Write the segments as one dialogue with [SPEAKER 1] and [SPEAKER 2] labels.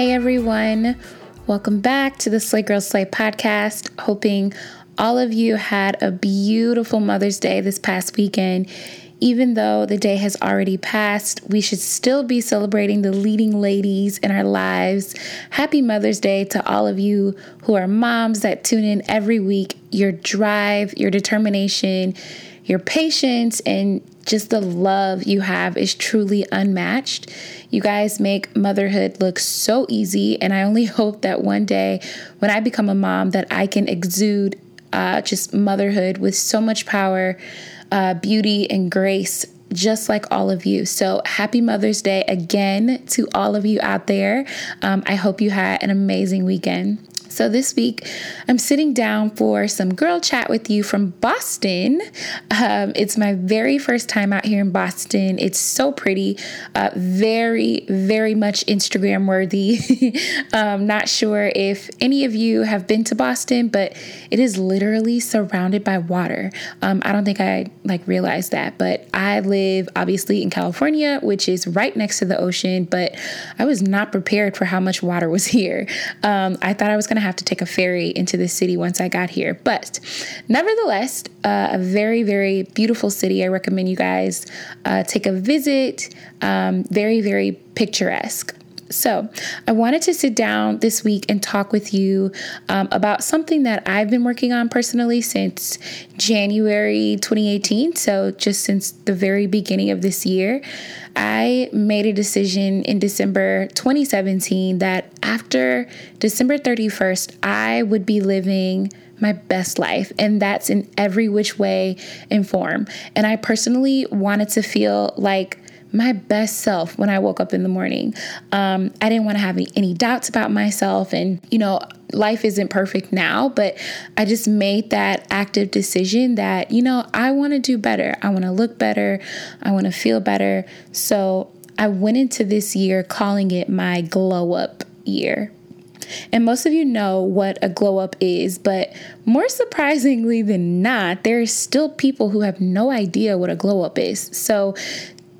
[SPEAKER 1] Hey everyone, welcome back to the Slay Girl Slay podcast. Hoping all of you had a beautiful Mother's Day this past weekend even though the day has already passed, we should still be celebrating the leading ladies in our lives. Happy Mother's Day to all of you who are moms that tune in every week. Your drive, your determination, your patience, and just the love you have is truly unmatched. You guys make motherhood look so easy, and I only hope that one day when I become a mom that I can exude uh, just motherhood with so much power uh, beauty, and grace just like all of you. So, happy Mother's Day again to all of you out there. Um, I hope you had an amazing weekend. So, this week I'm sitting down for some girl chat with you from Boston. Um, it's my very first time out here in Boston. It's so pretty, uh, very, very much Instagram worthy. um, not sure if any of you have been to Boston, but it is literally surrounded by water. Um, I don't think I like realized that, but I live obviously in California, which is right next to the ocean, but I was not prepared for how much water was here. Um, I thought I was going to to have to take a ferry into the city once I got here. But nevertheless, uh, a very, very beautiful city. I recommend you guys uh, take a visit. Um, very, very picturesque. So, I wanted to sit down this week and talk with you um, about something that I've been working on personally since January 2018. So, just since the very beginning of this year, I made a decision in December 2017 that after December 31st, I would be living my best life. And that's in every which way and form. And I personally wanted to feel like my best self when I woke up in the morning. Um, I didn't want to have any doubts about myself. And, you know, life isn't perfect now, but I just made that active decision that, you know, I want to do better. I want to look better. I want to feel better. So I went into this year calling it my glow up year. And most of you know what a glow up is, but more surprisingly than not, there are still people who have no idea what a glow up is. So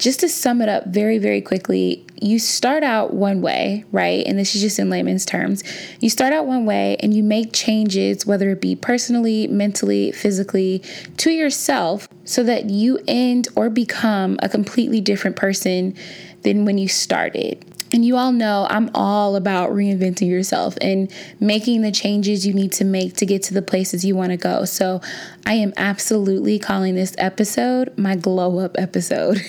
[SPEAKER 1] just to sum it up very, very quickly, you start out one way, right? And this is just in layman's terms. You start out one way and you make changes, whether it be personally, mentally, physically, to yourself, so that you end or become a completely different person than when you started. And you all know I'm all about reinventing yourself and making the changes you need to make to get to the places you want to go. So I am absolutely calling this episode my glow up episode.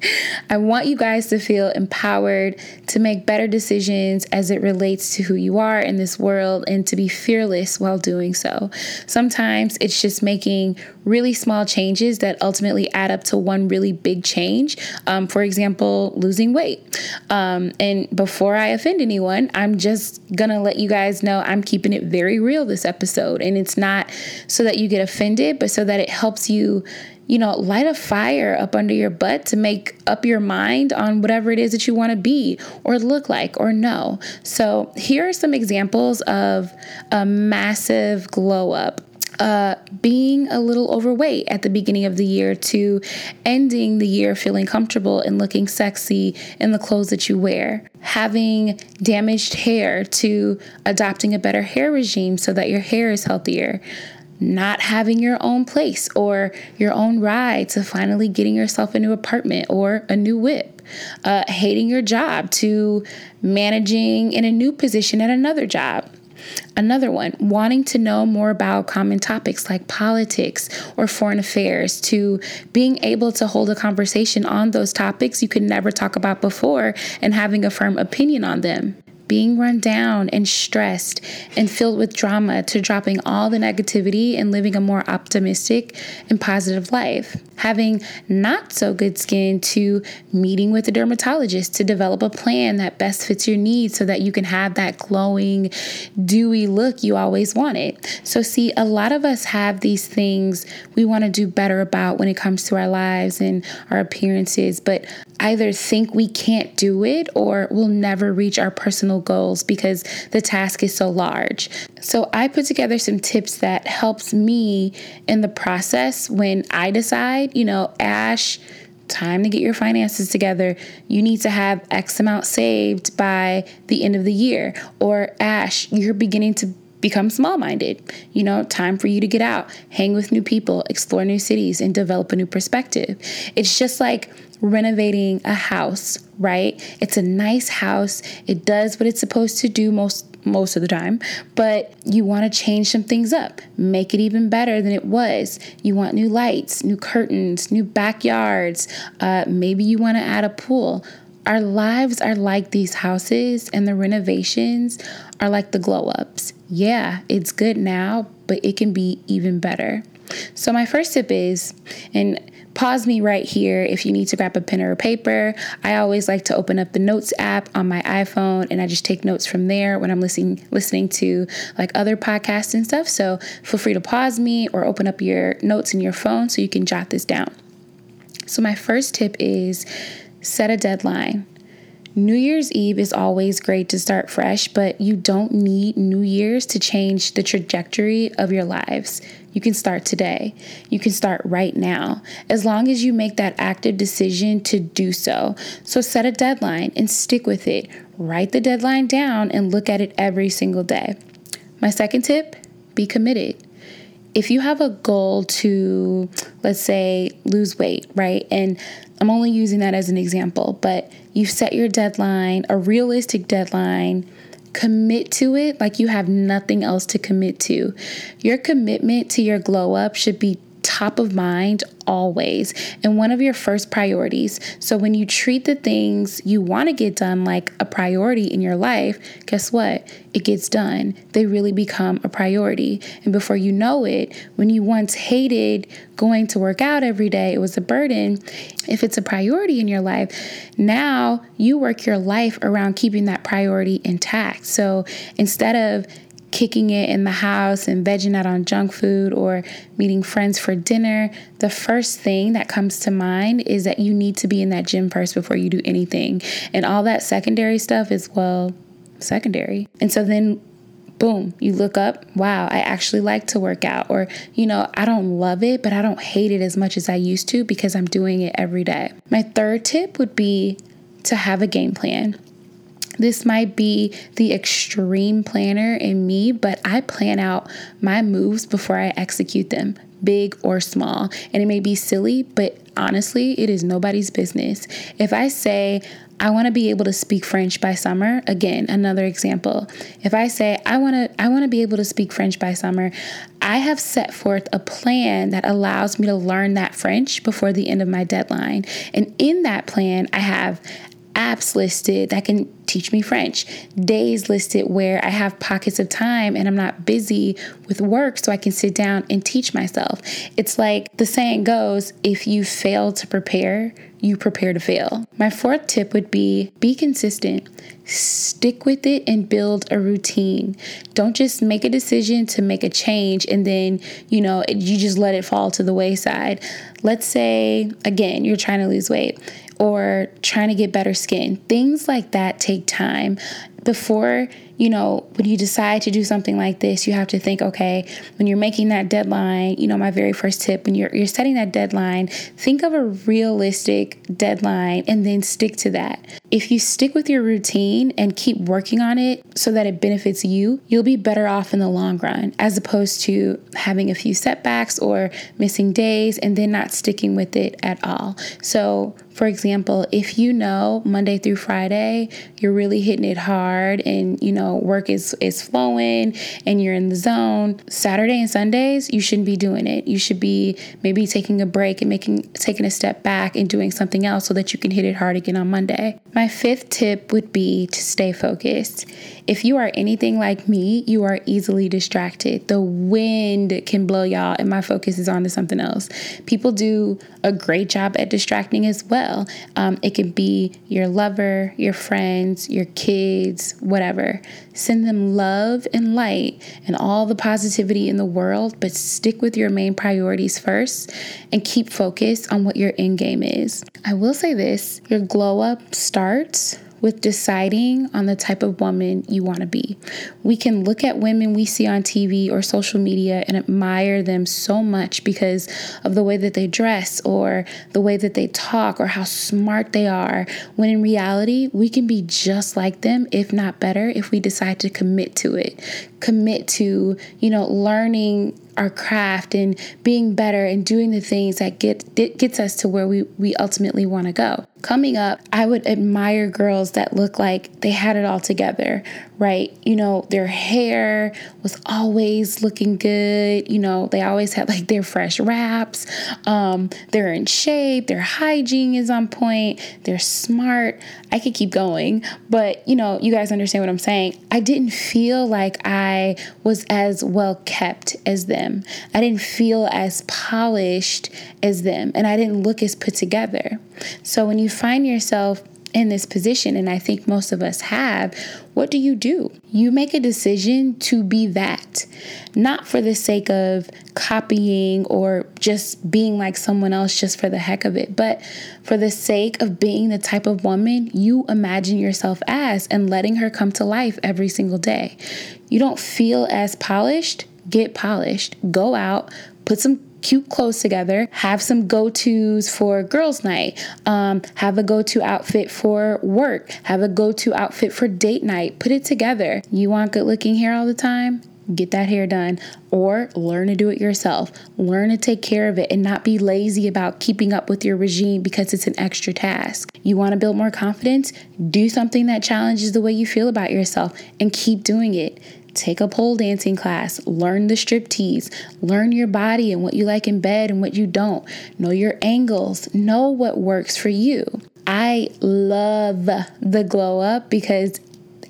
[SPEAKER 1] I want you guys to feel empowered to make better decisions as it relates to who you are in this world and to be fearless while doing so. Sometimes it's just making really small changes that ultimately add up to one really big change. Um, for example, losing weight. Um, and before I offend anyone, I'm just gonna let you guys know I'm keeping it very real this episode. And it's not so that you get offended, but so that it helps you you know, light a fire up under your butt to make up your mind on whatever it is that you want to be or look like or know. So, here are some examples of a massive glow up uh, being a little overweight at the beginning of the year to ending the year feeling comfortable and looking sexy in the clothes that you wear, having damaged hair to adopting a better hair regime so that your hair is healthier. Not having your own place or your own ride to finally getting yourself a new apartment or a new whip. Uh, hating your job to managing in a new position at another job Another one, wanting to know more about common topics like politics or foreign affairs, to being able to hold a conversation on those topics you could never talk about before and having a firm opinion on them being run down and stressed and filled with drama to dropping all the negativity and living a more optimistic and positive life. having not so good skin to meeting with a dermatologist to develop a plan that best fits your needs so that you can have that glowing, dewy look you always wanted. So, see, a lot of us have these things we want to do better about when it comes to our lives and our appearances, but either think we can't do it or we'll never reach our personal goals because the task is so large. So I put together some tips that helps me in the process when I decide, you know, Ash, time to get your finances together. You need to have X amount saved by the end of the year. Or Ash, you're beginning to become small minded. You know, time for you to get out, hang with new people, explore new cities, and develop a new perspective. It's just like renovating a house, right? It's a nice house. It does what it's supposed to do most most of the time, but you want to change some things up, make it even better than it was. You want new lights, new curtains, new backyards. Uh, maybe you want to add a pool. Our lives are like these houses, and the renovations are like the glow ups. Yeah, it's good now, but it can be even better. So, my first tip is, and pause me right here if you need to grab a pen or a paper. I always like to open up the notes app on my iPhone and I just take notes from there when I'm listening listening to like other podcasts and stuff. So feel free to pause me or open up your notes in your phone so you can jot this down. So my first tip is set a deadline. New Year's Eve is always great to start fresh, but you don't need New Year's to change the trajectory of your lives. You can start today. You can start right now, as long as you make that active decision to do so. So set a deadline and stick with it. Write the deadline down and look at it every single day. My second tip be committed if you have a goal to, let's say, lose weight, right? And I'm only using that as an example, but you've set your deadline, a realistic deadline, commit to it like you have nothing else to commit to. Your commitment to your glow up should be top of mind always and one of your first priorities. So when you treat the things you want to get done like a priority in your life, guess what? It gets done. They really become a priority. And before you know it, when you once hated going to work out every day, it was a burden. If it's a priority in your life, now you work your life around keeping that priority intact. So instead of kicking it in the house and vegging out on junk food or meeting friends for dinner, the first thing that comes to mind is that you need to be in that gym first before you do anything. And all that secondary stuff is, well, secondary. And so then boom, you look up, wow, I actually like to work out. Or, you know, I don't love it, but I don't hate it as much as I used to because I'm doing it every day. My third tip would be to have a game plan. This might be the extreme planner in me, but I plan out my moves before I execute them, big or small. And it may be silly, but honestly, it is nobody's business. If I say, I want to be able to speak French by summer. Again, another example. If I say I want to I want to be able to speak French by summer, I have set forth a plan that allows me to learn that French before the end of my deadline. And in that plan, I have apps listed that can teach me French, days listed where I have pockets of time and I'm not busy with work so I can sit down and teach myself. It's like the saying goes if you fail to prepare, you prepare to fail. My fourth tip would be be consistent. Stick with it and build a routine. Don't just make a decision to make a change and then, you know, you just let it fall to the wayside. Let's say, again, you're trying to lose weight or trying to get better skin. Things like that take time. Before, you know, when you decide to do something like this, you have to think, okay, when you're making that deadline, you know, my very first tip, when you're you're setting that deadline, think of a realistic deadline and then stick to that. If you stick with your routine and keep working on it so that it benefits you, you'll be better off in the long run as opposed to having a few setbacks or missing days and then not sticking with it at all. So, For example, if you know Monday through Friday, you're really hitting it hard and you know work is is flowing and you're in the zone, Saturday and Sundays, you shouldn't be doing it. You should be maybe taking a break and making taking a step back and doing something else so that you can hit it hard again on Monday. My fifth tip would be to stay focused. If you are anything like me, you are easily distracted. The wind can blow y'all, and my focus is on to something else. People do a great job at distracting as well. Um, it could be your lover, your friends, your kids, whatever. Send them love and light and all the positivity in the world, but stick with your main priorities first and keep focused on what your end game is. I will say this your glow up starts with deciding on the type of woman you want to be. We can look at women we see on TV or social media and admire them so much because of the way that they dress or the way that they talk or how smart they are, when in reality, we can be just like them, if not better, if we decide to commit to it. Commit to, you know, learning our craft and being better and doing the things that get gets us to where we we ultimately want to go. Coming up, I would admire girls that look like they had it all together, right? You know, their hair was always looking good. You know, they always had like their fresh wraps. Um, they're in shape. Their hygiene is on point. They're smart. I could keep going, but you know, you guys understand what I'm saying. I didn't feel like I was as well kept as them. I didn't feel as polished as them, and I didn't look as put together. So when you find yourself in this position, and I think most of us have, what do you do? You make a decision to be that, not for the sake of copying or just being like someone else just for the heck of it, but for the sake of being the type of woman you imagine yourself as and letting her come to life every single day. You don't feel as polished, get polished. Go out, put some cute clothes together, have some go tos for girls' night, um, have a go to outfit for work, have a go to outfit for date night. Put it together. You want good looking hair all the time? Get that hair done or learn to do it yourself. Learn to take care of it and not be lazy about keeping up with your regime because it's an extra task. You want to build more confidence? Do something that challenges the way you feel about yourself and keep doing it take a pole dancing class, learn the striptease, learn your body and what you like in bed and what you don't, know your angles, know what works for you. I love the glow up because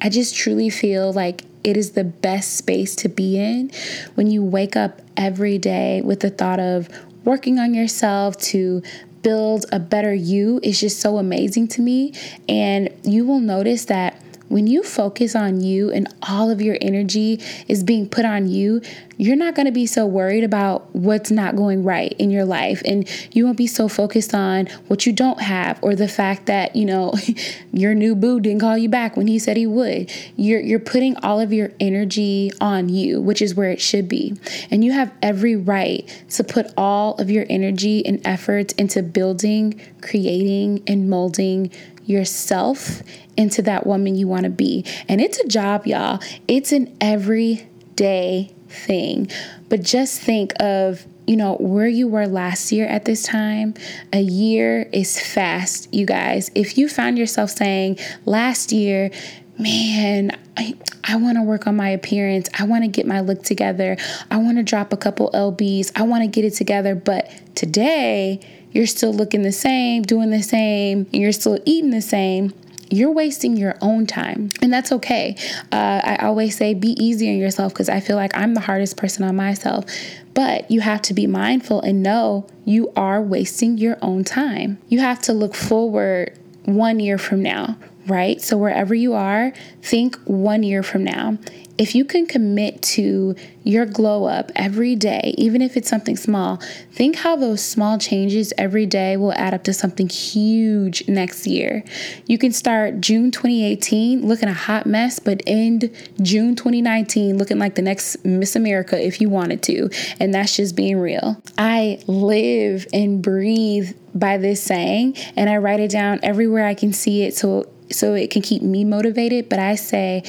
[SPEAKER 1] I just truly feel like it is the best space to be in when you wake up every day with the thought of working on yourself to build a better you is just so amazing to me. And you will notice that when you focus on you and all of your energy is being put on you, you're not going to be so worried about what's not going right in your life. And you won't be so focused on what you don't have or the fact that, you know, your new boo didn't call you back when he said he would. You're, you're putting all of your energy on you, which is where it should be. And you have every right to put all of your energy and efforts into building, creating, and molding yourself into that woman you want to be. And it's a job, y'all. It's an everyday thing. But just think of you know, where you were last year at this time, a year is fast, you guys. If you found yourself saying last year, man, I, I want to work on my appearance. I want to get my look together. I want to drop a couple LBs. I want to get it together. But today, you're still looking the same, doing the same, and you're still eating the same, you're wasting your own time. And that's okay. Uh, I always say be easy on yourself because I feel like I'm the hardest person on myself. But you have to be mindful and know you are wasting your own time. You have to look forward one year from now, right? So wherever you are, think one year from now if you can commit to your glow up every day, even if it's something small, think how those small changes every day will add up to something huge next year. You can start June 2018 looking a hot mess, but end June 2019 looking like the next Miss America if you wanted to. And that's just being real. I live and breathe by this saying, and I write it down everywhere I can see it so so it can keep me motivated. But I say,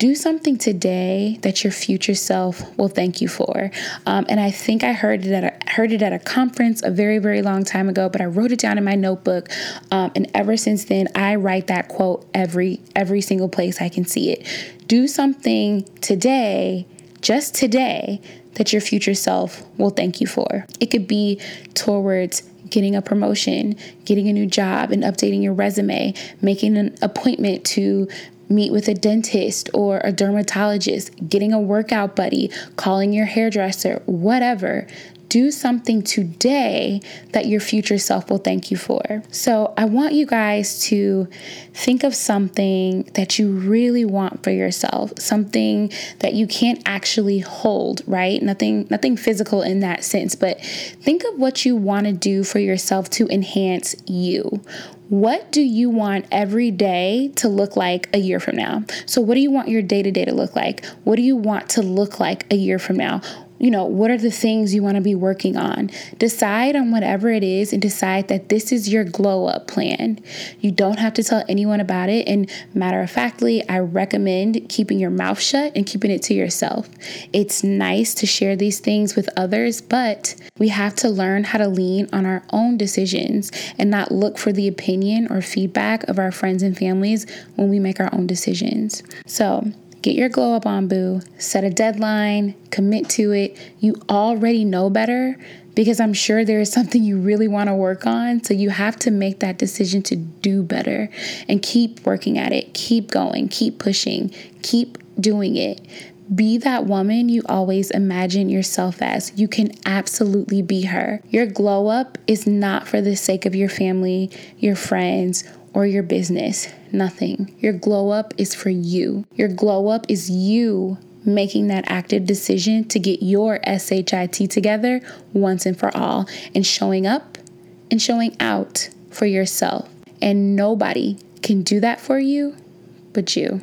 [SPEAKER 1] do something today that your future self will thank you for. Um, and I think I heard it at a, heard it at a conference a very very long time ago, but I wrote it down in my notebook, um, and ever since then I write that quote every every single place I can see it. Do something today, just today, that your future self will thank you for. It could be towards getting a promotion, getting a new job, and updating your resume, making an appointment to meet with a dentist or a dermatologist, getting a workout buddy, calling your hairdresser, whatever do something today that your future self will thank you for. So, I want you guys to think of something that you really want for yourself, something that you can't actually hold, right? Nothing nothing physical in that sense, but think of what you want to do for yourself to enhance you. What do you want every day to look like a year from now? So, what do you want your day to day to look like? What do you want to look like a year from now? You know, what are the things you want to be working on? Decide on whatever it is and decide that this is your glow up plan. You don't have to tell anyone about it. And matter of factly, I recommend keeping your mouth shut and keeping it to yourself. It's nice to share these things with others, but we have to learn how to lean on our own decisions and not look for the opinion or feedback of our friends and families when we make our own decisions. So, Get your glow up on, boo. Set a deadline, commit to it. You already know better because I'm sure there is something you really want to work on. So you have to make that decision to do better and keep working at it. Keep going, keep pushing, keep doing it. Be that woman you always imagine yourself as. You can absolutely be her. Your glow up is not for the sake of your family, your friends, or your business. Nothing. Your glow up is for you. Your glow up is you making that active decision to get your SHIT together once and for all and showing up and showing out for yourself. And nobody can do that for you but you.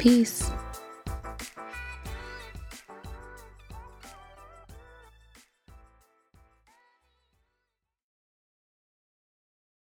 [SPEAKER 1] Peace.